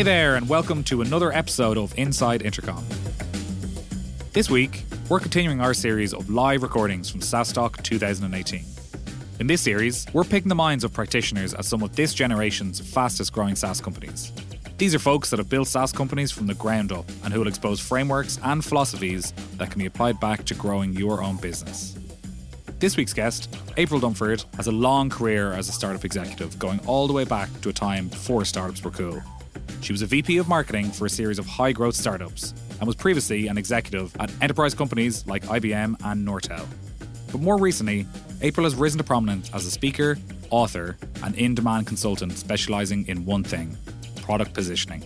Hey there, and welcome to another episode of Inside Intercom. This week, we're continuing our series of live recordings from SaaStock 2018. In this series, we're picking the minds of practitioners at some of this generation's fastest growing SaaS companies. These are folks that have built SaaS companies from the ground up and who will expose frameworks and philosophies that can be applied back to growing your own business. This week's guest, April Dunford, has a long career as a startup executive, going all the way back to a time before startups were cool. She was a VP of marketing for a series of high growth startups and was previously an executive at enterprise companies like IBM and Nortel. But more recently, April has risen to prominence as a speaker, author, and in demand consultant specializing in one thing product positioning.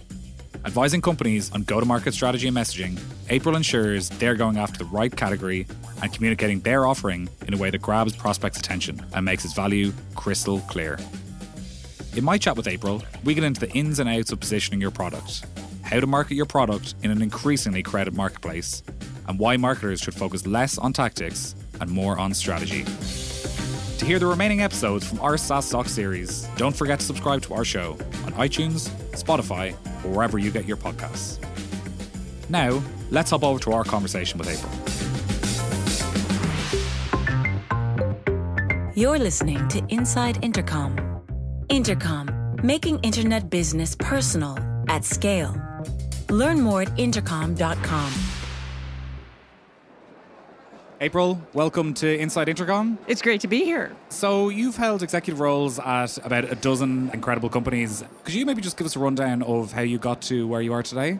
Advising companies on go to market strategy and messaging, April ensures they're going after the right category and communicating their offering in a way that grabs prospects' attention and makes its value crystal clear. In my chat with April, we get into the ins and outs of positioning your product, how to market your product in an increasingly crowded marketplace, and why marketers should focus less on tactics and more on strategy. To hear the remaining episodes from our SaaStock series, don't forget to subscribe to our show on iTunes, Spotify, or wherever you get your podcasts. Now, let's hop over to our conversation with April. You're listening to Inside Intercom. Intercom, making internet business personal at scale. Learn more at intercom.com. April, welcome to Inside Intercom. It's great to be here. So, you've held executive roles at about a dozen incredible companies. Could you maybe just give us a rundown of how you got to where you are today?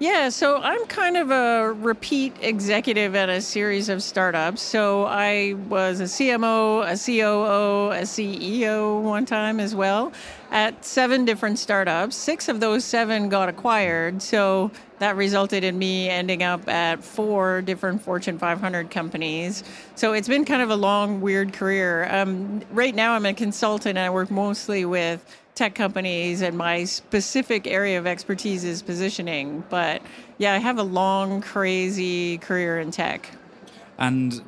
Yeah, so I'm kind of a repeat executive at a series of startups. So I was a CMO, a COO, a CEO one time as well at seven different startups. Six of those seven got acquired. So that resulted in me ending up at four different Fortune 500 companies. So it's been kind of a long, weird career. Um, right now, I'm a consultant and I work mostly with tech companies and my specific area of expertise is positioning but yeah i have a long crazy career in tech. And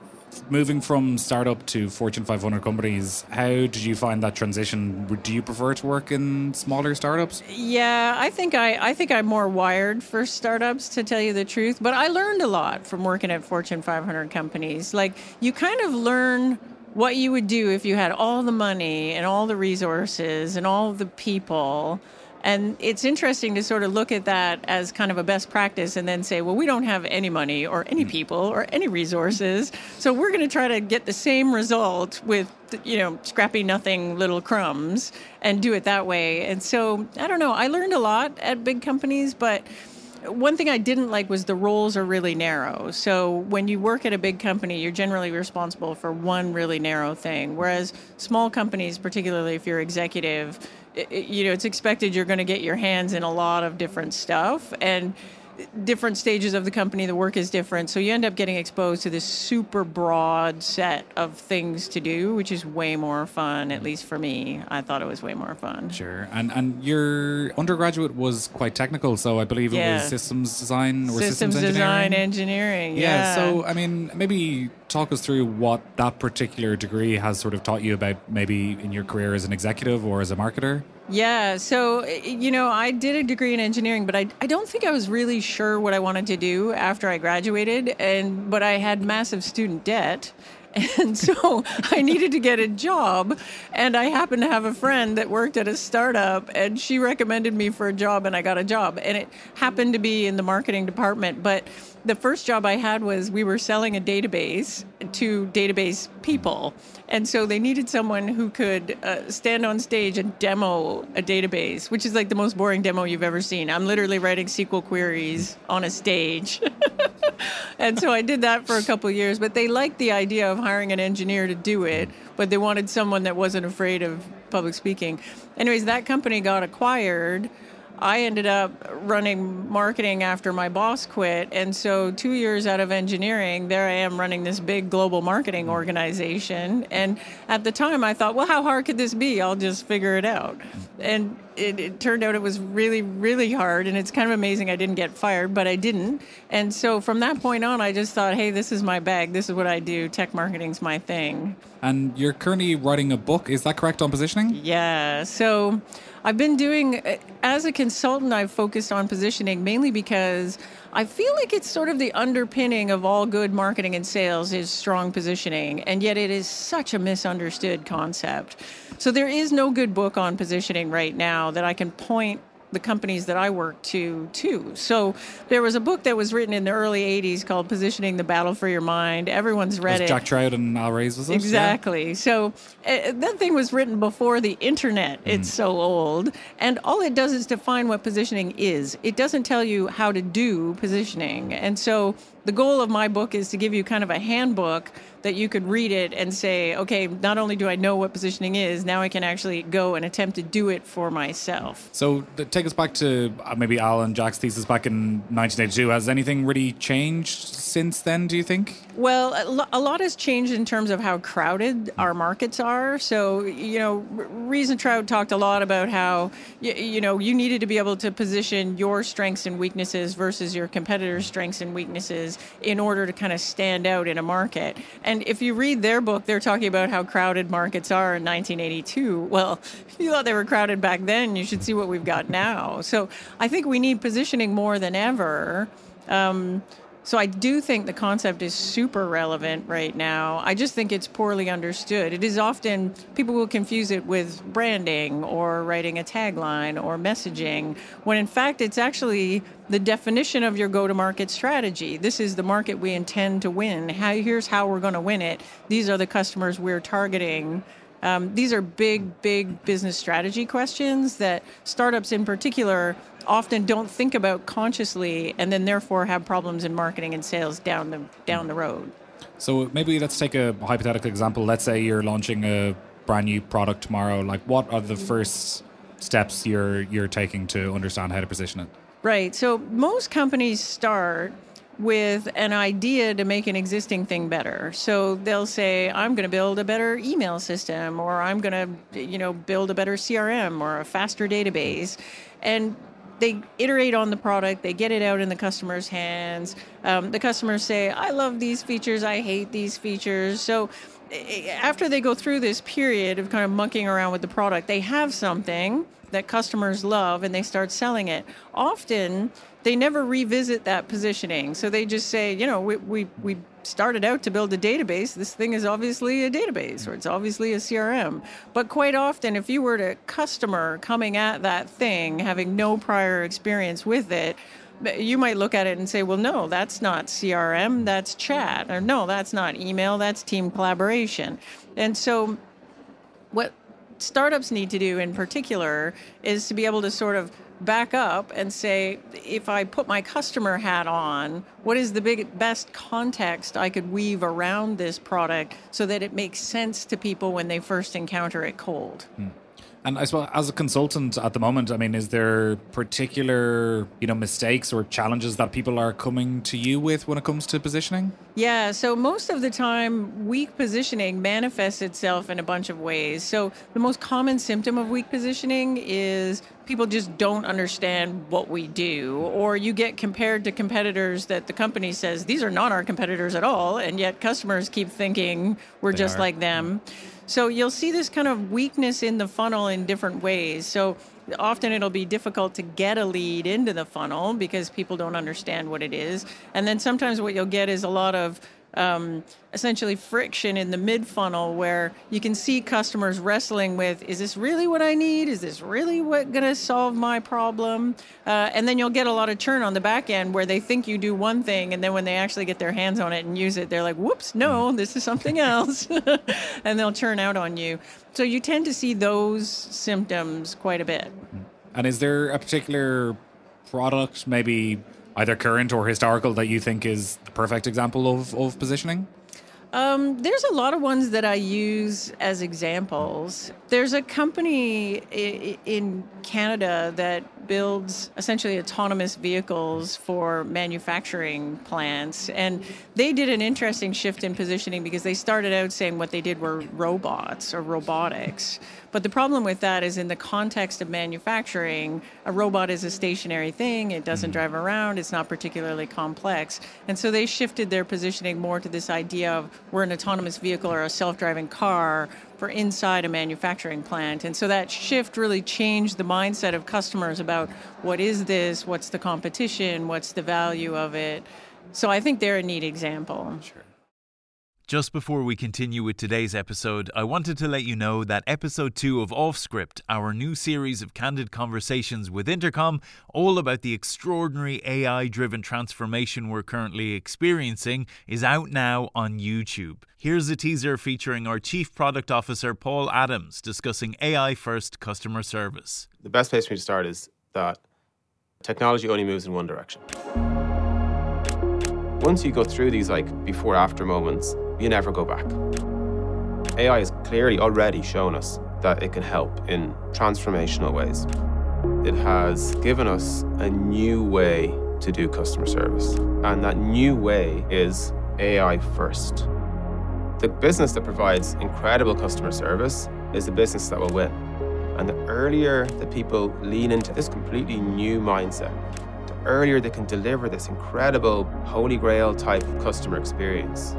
moving from startup to fortune 500 companies how did you find that transition? Do you prefer to work in smaller startups? Yeah i think i i think i'm more wired for startups to tell you the truth but i learned a lot from working at fortune 500 companies. Like you kind of learn what you would do if you had all the money and all the resources and all the people. And it's interesting to sort of look at that as kind of a best practice and then say, well, we don't have any money or any hmm. people or any resources. So we're going to try to get the same result with, you know, scrappy nothing little crumbs and do it that way. And so I don't know. I learned a lot at big companies, but one thing I didn't like was the roles are really narrow. So when you work at a big company, you're generally responsible for one really narrow thing. Whereas small companies, particularly if you're executive, it, you know, it's expected you're going to get your hands in a lot of different stuff and different stages of the company, the work is different. So you end up getting exposed to this super broad set of things to do, which is way more fun, at mm. least for me. I thought it was way more fun. Sure. And and your undergraduate was quite technical, so I believe it Yeah. was systems design or Systems, systems, design, engineering. engineering. Yeah. So, I mean, maybe talk us through what that particular degree has sort of taught you about maybe in your career as an executive or as a marketer. Yeah, so you know, I did a degree in engineering, but I, I don't think I was really sure what I wanted to do after I graduated, and but I had massive student debt. And so I needed to get a job. And I happened to have a friend that worked at a startup, and she recommended me for a job, and I got a job. And it happened to be in the marketing department. But the first job I had was we were selling a database to database people. And so they needed someone who could uh, stand on stage and demo a database, which is like the most boring demo you've ever seen. I'm literally writing SQL queries on a stage. and so I did that for a couple years, but they liked the idea of hiring an engineer to do it, but they wanted someone that wasn't afraid of public speaking. Anyways, that company got acquired. I ended up running marketing after my boss quit. And so, two years out of engineering, there I am running this big global marketing organization. And at the time, I thought, well, how hard could this be? I'll just figure it out. And it, it turned out it was really, really hard. And it's kind of amazing I didn't get fired, but I didn't. And so, from that point on, I just thought, hey, this is my bag. This is what I do. Tech marketing's my thing. And you're currently writing a book. Is that correct on positioning? Yeah. So I've been doing, uh, as a consultant, I've focused on positioning mainly because I feel like it's sort of the underpinning of all good marketing and sales is strong positioning, and yet it is such a misunderstood concept. So there is no good book on positioning right now that I can point the companies that I work to too. So there was a book that was written in the early 80s called Positioning the Battle for Your Mind. Everyone's read it. Jack Trout and Al Ries, was it? Exactly. Yeah. So uh, that thing was written before the internet. Mm. It's so old. And all it does is define what positioning is. It doesn't tell you how to do positioning. And so the goal of my book is to give you kind of a handbook that you could read it and say, okay, not only do I know what positioning is, now I can actually go and attempt to do it for myself. So take us back to uh, maybe Al and Jack's thesis back in 1982. Has anything really changed since then, do you think? Well, a lot has changed in terms of how crowded our markets are. So, you know, and Trout talked a lot about how, you know, you needed to be able to position your strengths and weaknesses versus your competitors' strengths and weaknesses in order to kind of stand out in a market. And if you read their book, they're talking about how crowded markets are in 1982. Well, if you thought they were crowded back then, you should see what we've got now. So I think we need positioning more than ever. Um, so I do think the concept is super relevant right now. I just think it's poorly understood. It is often, people will confuse it with branding or writing a tagline or messaging, when in fact it's actually the definition of your go to market strategy. This is the market we intend to win. How, here's how we're going to win it. These are the customers we're targeting. Um, these are big, big business strategy questions that startups in particular often don't think about consciously and then therefore have problems in marketing and sales down the down the road. So maybe let's take a hypothetical example. Let's say you're launching a brand new product tomorrow. Like what are the mm-hmm. first steps you're you're taking to understand how to position it? Right. So most companies start with an idea to make an existing thing better. So they'll say, I'm going to build a better email system, or I'm going to, you know, build a better CRM or a faster database. And they iterate on the product, they get it out in the customer's hands. Um, the customers say, I love these features, I hate these features. So after they go through this period of kind of monkeying around with the product, they have something that customers love and they start selling it. Often they never revisit that positioning. So they just say, you know, we, we, we started out to build a database. This thing is obviously a database or it's obviously a CRM. But quite often, if you were a customer coming at that thing, having no prior experience with it, you might look at it and say, well, no, that's not CRM, that's chat. Or no, that's not email, that's team collaboration. And so, what startups need to do in particular is to be able to sort of back up and say if i put my customer hat on what is the big best context i could weave around this product so that it makes sense to people when they first encounter it cold hmm. And I suppose as a consultant at the moment, I mean, is there particular, you know, mistakes or challenges that people are coming to you with when it comes to positioning? Yeah, so most of the time weak positioning manifests itself in a bunch of ways. So the most common symptom of weak positioning is people just don't understand what we do or you get compared to competitors that the company says these are not our competitors at all and yet customers keep thinking we're they just are. like them. Mm-hmm. So you'll see this kind of weakness in the funnel in different ways. So often it'll be difficult to get a lead into the funnel because people don't understand what it is. And then sometimes what you'll get is a lot of um, essentially friction in the mid funnel where you can see customers wrestling with is this really what I need? Is this really what going to solve my problem? Uh, and then you'll get a lot of churn on the back end where they think you do one thing and then when they actually get their hands on it and use it, they're like, whoops, no, hmm. this is something else. and they'll churn out on you. So you tend to see those symptoms quite a bit. And is there a particular product, maybe either current or historical, that you think is the perfect example of, of positioning? Um, there's a lot of ones that I use as examples. There's a company in Canada that builds essentially autonomous vehicles for manufacturing plants. And they did an interesting shift in positioning because they started out saying what they did were robots or robotics. But the problem with that is in the context of manufacturing, a robot is a stationary thing, it doesn't mm-hmm. drive around, it's not particularly complex. And so they shifted their positioning more to this idea of we're an autonomous vehicle or a self driving car for inside a manufacturing plant. And so that shift really changed the mindset of customers about what is this, what's the competition, what's the value of it. So I think they're a neat example. Sure. Just before we continue with today's episode, I wanted to let you know that episode 2 of Off Script, our new series of candid conversations with Intercom, all about the extraordinary AI driven transformation we're currently experiencing, is out now on YouTube. Here's a teaser featuring our Chief Product Officer, Paul Adams, discussing AI first customer service. The best place for me to start is that technology only moves in one direction. Once you go through these like before after moments, you never go back. AI has clearly already shown us that it can help in transformational ways. It has given us a new way to do customer service, and that new way is AI first. The business that provides incredible customer service is the business that will win. And the earlier that people lean into this completely new mindset, earlier they can deliver this incredible holy grail type customer experience,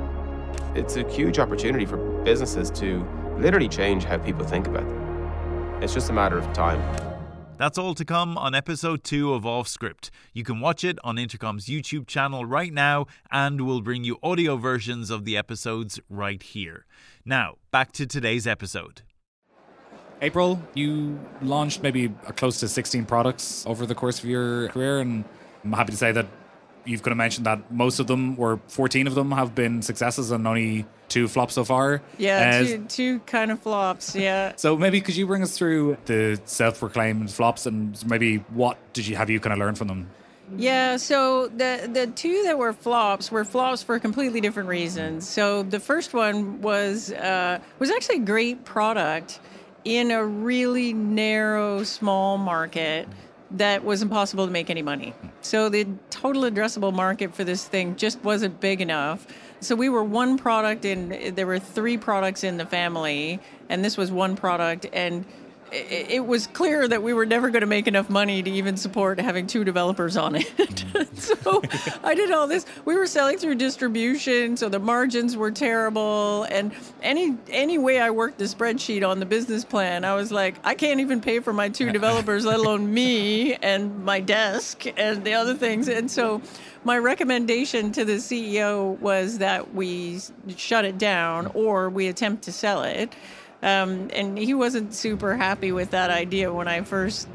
it's a huge opportunity for businesses to literally change how people think about them. It's just a matter of time. That's all to come on episode 2 of Off Script. You can watch it on Intercom's YouTube channel right now, and we'll bring you audio versions of the episodes right here. Now, back to today's episode. April, you launched maybe close to 16 products over the course of your career, and I'm happy to say that you've kind of mentioned that most of them, or 14 of them, have been successes and only two flops so far. Yeah, uh, two, two kind of flops. Yeah. so maybe could you bring us through the self-proclaimed flops and maybe what did you have you kind of learn from them? Yeah, so the the two that were flops were flops for completely different reasons. So the first one was uh, was actually a great product in a really narrow, small market that was impossible to make any money. So the total addressable market for this thing just wasn't big enough. So we were one product and there were three products in the family and this was one product and it was clear that we were never going to make enough money to even support having two developers on it. so I did all this. We were selling through distribution, so the margins were terrible. And any any way I worked the spreadsheet on the business plan, I was like, I can't even pay for my two developers, let alone me and my desk and the other things. And so my recommendation to the CEO was that we shut it down or we attempt to sell it. Um, and he wasn't super happy with that idea when I first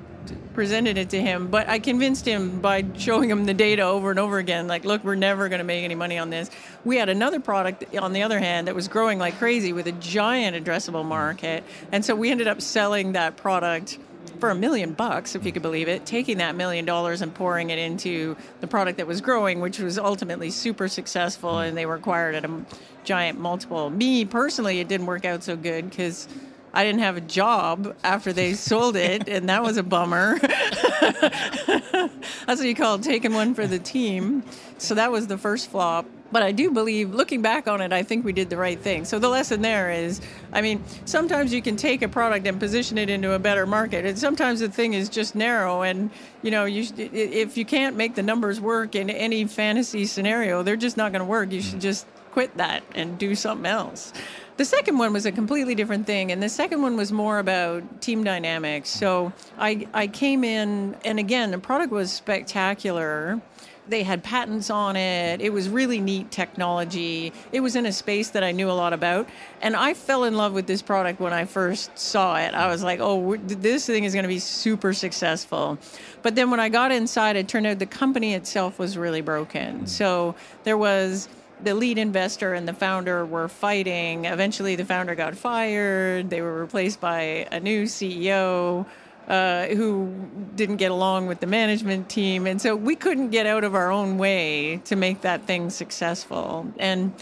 presented it to him. But I convinced him by showing him the data over and over again like, look, we're never going to make any money on this. We had another product, on the other hand, that was growing like crazy with a giant addressable market. And so we ended up selling that product for a million bucks, if you could believe it, taking that million dollars and pouring it into the product that was growing, which was ultimately super successful, mm. and they were acquired at a giant multiple. Me personally, it didn't work out so good because I didn't have a job after they sold it, and that was a bummer. That's what you call taking one for the team. So that was the first flop. But I do believe, looking back on it, I think we did the right thing. So the lesson there is, I mean, sometimes you can take a product and position it into a better market, and sometimes the thing is just narrow. And you know, you if you can't make the numbers work in any fantasy scenario, they're just not going to work. You should mm-hmm. just quit that and do something else. The second one was a completely different thing, and the second one was more about team dynamics. So I, I came in, and again, the product was spectacular. They had patents on it. It was really neat technology. It was in a space that I knew a lot about. And I fell in love with this product when I first saw it. I was like, oh, this thing is going to be super successful. But then when I got inside, it turned out the company itself was really broken. Hmm. So there was the lead investor and the founder were fighting. Eventually, the founder got fired. They were replaced by a new CEO uh, who didn't get along with the management team. And so we couldn't get out of our own way to make that thing successful. And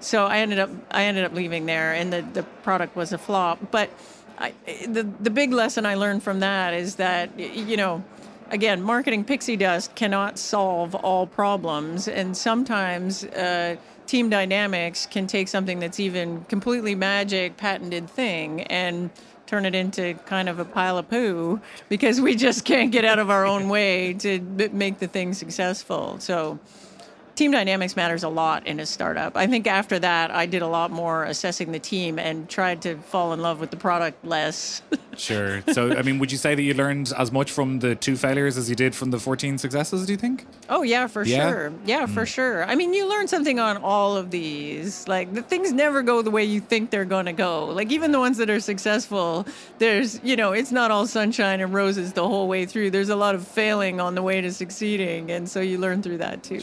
so I ended up I ended up leaving there, and the, the product was a flop. But I, the the big lesson I learned from that is that you know again, marketing pixie dust cannot solve all problems, and sometimes uh, team dynamics can take something that's even completely magic, patented thing and turn it into kind of a pile of poo because we just can't get out of our own way to make the thing successful. So team dynamics matters a lot in a startup. I think after that, I did a lot more assessing the team and tried to fall in love with the product less. sure. So, I mean, would you say that you learned as much from the two failures as you did from the 14 successes, do you think? Oh, yeah, for Yeah? sure. Yeah, for sure. I mean, you learn something on all of these. Like, the things never go the way you think they're going to go. Like, even the ones that are successful, there's, you know, it's not all sunshine and roses the whole way through. There's a lot of failing on the way to succeeding. And so you learn through that too.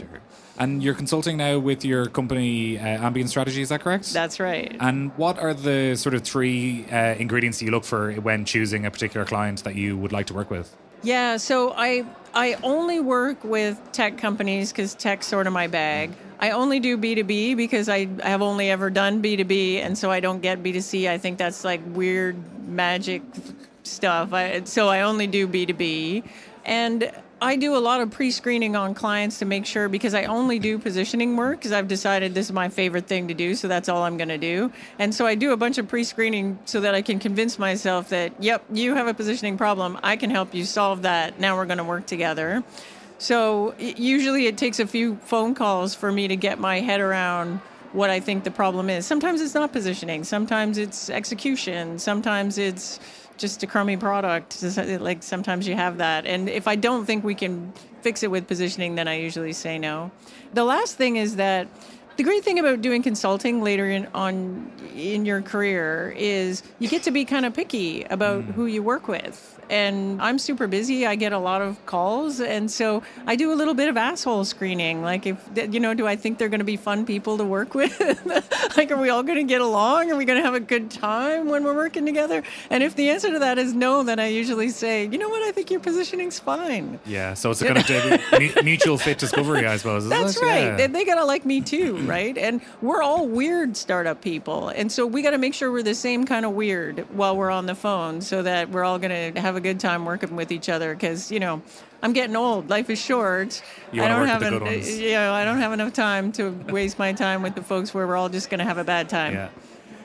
And you're consulting now with your company, uh, Ambient Strategy, is that correct? That's right. And what are the sort of three uh, ingredients that you look for when choosing a particular client that you would like to work with? Yeah, so I I only work with tech companies because tech's sort of my bag. I only do B2B because I have only ever done B2B, and so I don't get B2C. I think that's like weird magic stuff. I, so I only do B2B. And I do a lot of pre screening on clients to make sure because I only do positioning work because I've decided this is my favorite thing to do. So that's all I'm going to do. And so I do a bunch of pre screening so that I can convince myself that, yep, you have a positioning problem. I can help you solve that. Now we're going to work together. So usually it takes a few phone calls for me to get my head around what I think the problem is. Sometimes it's not positioning, sometimes it's execution, sometimes it's just a crummy product. Like sometimes you have that. And if I don't think we can fix it with positioning, then I usually say no. The last thing is that the great thing about doing consulting later in on in your career is you get to be kind of picky about mm. who you work with. And I'm super busy. I get a lot of calls, and so I do a little bit of asshole screening. Like, if you know, do I think they're going to be fun people to work with? like, are we all going to get along? Are we going to have a good time when we're working together? And if the answer to that is no, then I usually say, you know what, I think your positioning's fine. Yeah, so it's a kind of mutual fit discovery, I suppose. That's right. Yeah. They, they got to like me too, right? And we're all weird startup people. And so we got to make sure we're the same kind of weird while we're on the phone so that we're all going to have a good time working with each other because, you know, I'm getting old. Life is short. You I don't work have with the en- good ones. you know, I don't have enough time to waste my time with the folks where we're all just going to have a bad time. Yeah.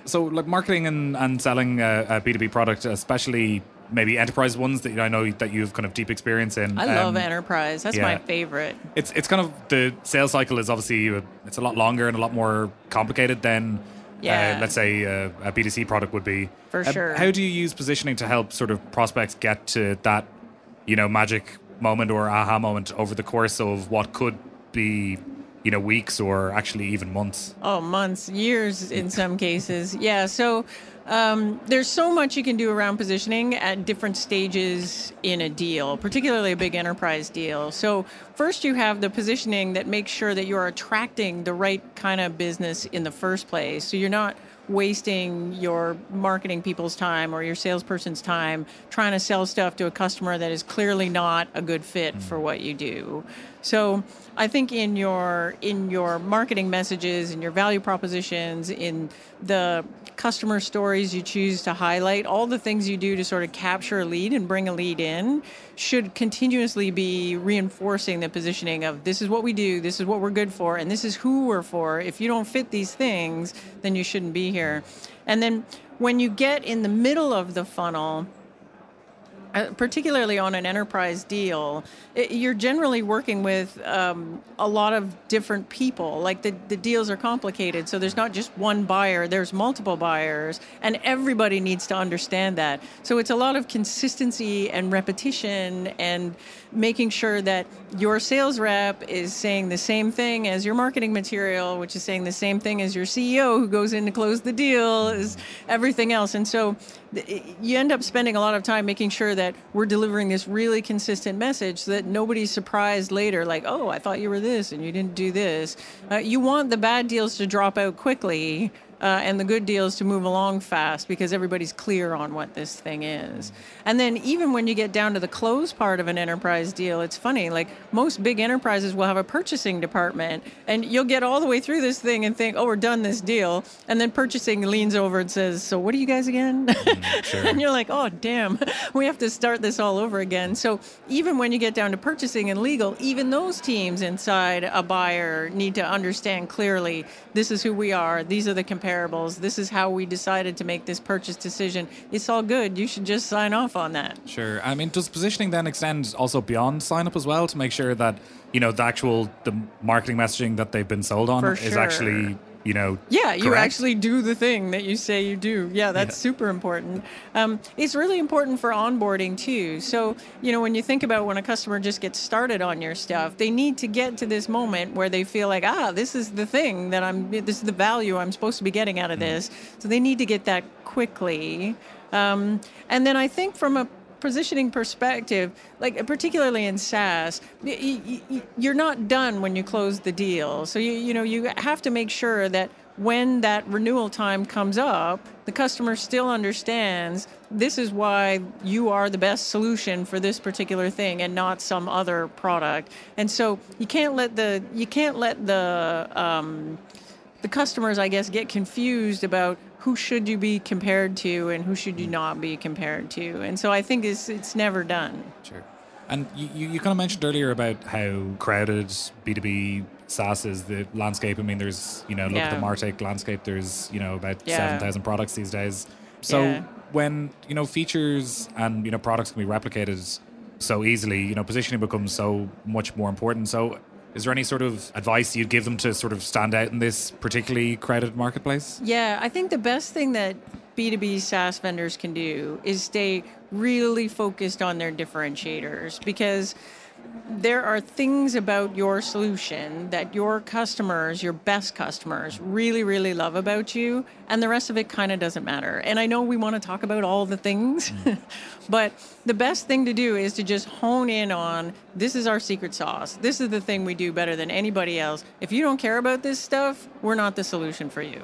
So, like marketing and, and selling a, a B2B product, especially maybe enterprise ones that I know that you've kind of deep experience in. I love um, enterprise. That's yeah. my favorite. It's it's kind of the sales cycle is obviously uh, it's a lot longer and a lot more complicated than Yeah. uh, let's say uh, a B2C product would be. For Uh, sure. How do you use positioning to help sort of prospects get to that, you know, magic moment or aha moment over the course of what could be, you know, weeks or actually even months? Oh, months, years in some cases. Yeah. So um, there's so much you can do around positioning at different stages in a deal, particularly a big enterprise deal. So first, you have the positioning that makes sure that you're attracting the right kind of business in the first place. So you're not wasting your marketing people's time or your salesperson's time trying to sell stuff to a customer that is clearly not a good fit for what you do. So I think in your in your marketing messages, in your value propositions, in the customer stories you choose to highlight, all the things you do to sort of capture a lead and bring a lead in should continuously be reinforcing the positioning of this is what we do, this is what we're good for, and this is who we're for. If you don't fit these things, then you shouldn't be here. And then when you get in the middle of the funnel, uh, particularly on an enterprise deal, it, you're generally working with um, a lot of different people. Like the, the deals are complicated, so there's not just one buyer, there's multiple buyers, and everybody needs to understand that. So it's a lot of consistency and repetition and making sure that your sales rep is saying the same thing as your marketing material, which is saying the same thing as your CEO who goes in to close the deal, is everything else. And so you end up spending a lot of time making sure that we're delivering this really consistent message so that nobody's surprised later, like, oh, I thought you were this and you didn't do this. Uh, you want the bad deals to drop out quickly. Uh, and the good deal is to move along fast because everybody's clear on what this thing is. And then even when you get down to the close part of an enterprise deal, it's funny. Like most big enterprises will have a purchasing department, and you'll get all the way through this thing and think, "Oh, we're done this deal," and then purchasing leans over and says, "So what are you guys again?" and you're like, "Oh, damn, we have to start this all over again." So even when you get down to purchasing and legal, even those teams inside a buyer need to understand clearly this is who we are, these are the competitors comparables. This is how we decided to make this purchase decision. It's all good. You should just sign off on that. Sure. I mean, does positioning then extend also beyond sign up as well to make sure that you know the actual the marketing messaging that they've been sold on For is sure. actually you know Yeah, you actually do the thing that you say you do. Yeah, that's Yeah. super important. Um, it's really important for onboarding too. So, you know, when you think about when a customer just gets started on your stuff, they need to get to this moment where they feel like, ah, this is the thing that I'm, this is the value I'm supposed to be getting out of Mm-hmm. this. So they need to get that quickly. Um, and then I think from a positioning perspective, like particularly in SaaS, you're not done when you close the deal. So you you know you have to make sure that when that renewal time comes up, the customer still understands this is why you are the best solution for this particular thing and not some other product. And so you can't let the you can't let the um, the customers, I guess, get confused about who should you be compared to and who should you hmm. not be compared to. And so I think it's it's never done. Sure. And you, you, kind of mentioned earlier about how crowded B2B SaaS is, the landscape. I mean, there's, you know, look at the Martech landscape, there's, you know, about Yeah. 7,000 products these days. So Yeah. when, you know, features and, you know, products can be replicated so easily, you know, positioning becomes so much more important. So is there any sort of advice you'd give them to sort of stand out in this particularly crowded marketplace? Yeah, I think the best thing that B2B SaaS vendors can do is stay really focused on their differentiators because there are things about your solution that your customers, your best customers, really, really love about you, and the rest of it kind of doesn't matter. And I know we want to talk about all the things, mm. but the best thing to do is to just hone in on this is our secret sauce. This is the thing we do better than anybody else. If you don't care about this stuff, we're not the solution for you.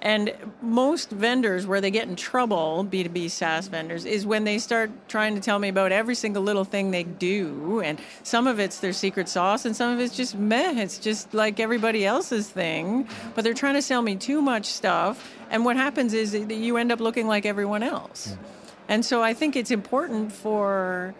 And most vendors, where they get in trouble, B2B SaaS vendors, is when they start trying to tell me about every single little thing they do. And some of it's their secret sauce, and some of it's just meh. It's just like everybody else's thing. But they're trying to sell me too much stuff. And what happens is that you end up looking like everyone else. And so I think it's important for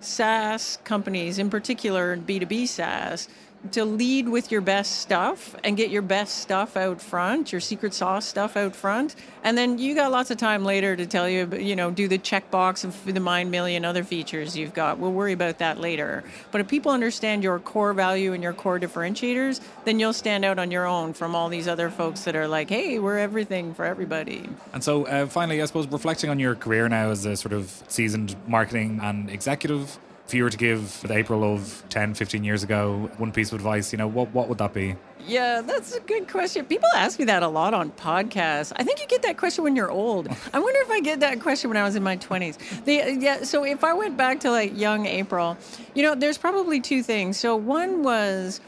SaaS companies, in particular B2B SaaS, to lead with your best stuff and get your best stuff out front, your secret sauce stuff out front. And then you got lots of time later to tell you, you know, do the checkbox of the mind million other features you've got. We'll worry about that later. But if people understand your core value and your core differentiators, then you'll stand out on your own from all these other folks that are like, hey, we're everything for everybody. And so, uh, finally, I suppose reflecting on your career now as a sort of seasoned marketing and executive, if you were to give the April of 10, 15 years ago one piece of advice, you know, what, what would that be? Yeah, that's a good question. People ask me that a lot on podcasts. I think you get that question when you're old. I wonder if I get that question when I was in my 20s. The, yeah, so if I went back to like young April, you know, there's probably two things. So one was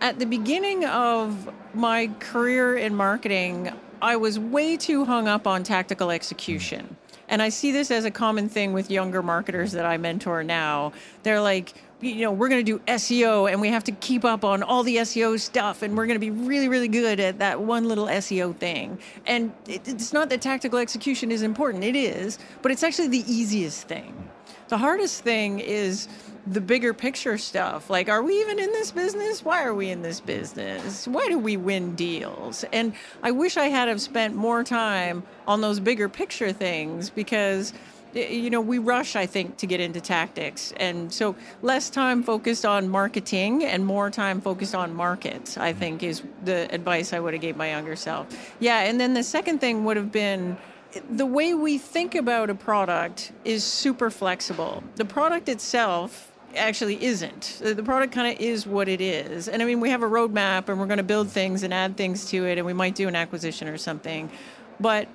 at the beginning of my career in marketing, I was way too hung up on tactical execution. And I see this as a common thing with younger marketers that I mentor now. They're like, you know, we're going to do SEO and we have to keep up on all the SEO stuff and we're going to be really, really good at that one little SEO thing. And it, it's not that tactical execution is important, it is, but it's actually the easiest thing. The hardest thing is the bigger picture stuff. Like, are we even in this business? Why are we in this business? Why do we win deals? And I wish I had have spent more time on those bigger picture things because you know we rush i think to get into tactics and so less time focused on marketing and more time focused on markets i think is the advice i would have gave my younger self yeah and then the second thing would have been the way we think about a product is super flexible. The product itself actually isn't. The product kind of is what it is. And I mean, we have a roadmap and we're going to build things and add things to it, and we might do an acquisition or something. But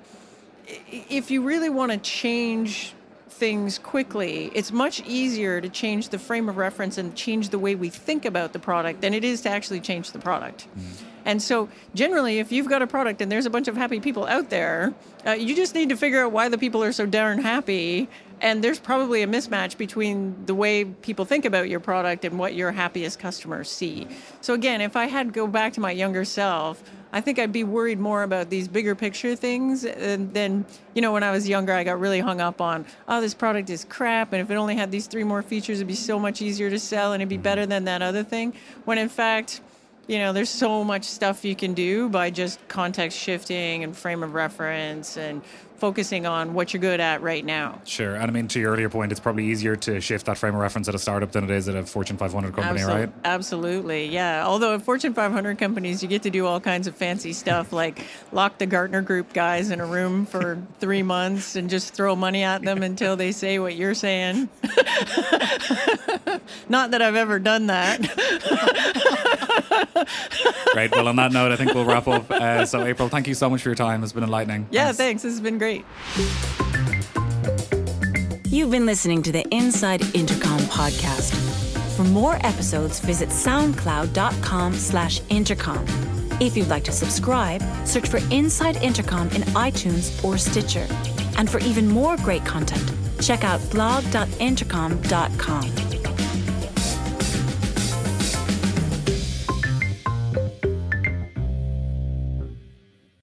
if you really want to change things quickly, it's much easier to change the frame of reference and change the way we think about the product than it is to actually change the product. Mm-hmm. And so, generally, if you've got a product and there's a bunch of happy people out there, uh, you just need to figure out why the people are so darn happy. And there's probably a mismatch between the way people think about your product and what your happiest customers see. So, again, if I had to go back to my younger self, I think I'd be worried more about these bigger picture things then, you know, when I was younger, I got really hung up on, oh, this product is crap. And if it only had these three more features, it'd be so much easier to sell and it'd be better than that other thing. When in fact, You know, there's so much stuff you can do by just context shifting and frame of reference and focusing on what you're good at right now. Sure. And I mean, to your earlier point, it's probably easier to shift that frame of reference at a startup than it is at a Fortune 500 company, Absol- right? Absolutely, yeah. Although at Fortune 500 companies, you get to do all kinds of fancy stuff like lock the Gartner Group guys in a room for three months and just throw money at them until they say what you're saying. Not that I've ever done that. Great. Well, on that note, I think we'll wrap up. Uh, so, April, thank you so much for your time. It's been enlightening. Yeah, thanks. This has been great. You've been listening to the Inside Intercom podcast. For more episodes, visit soundcloud.com slash intercom. If you'd like to subscribe, search for Inside Intercom in iTunes or Stitcher. And for even more great content, check out blog.intercom.com.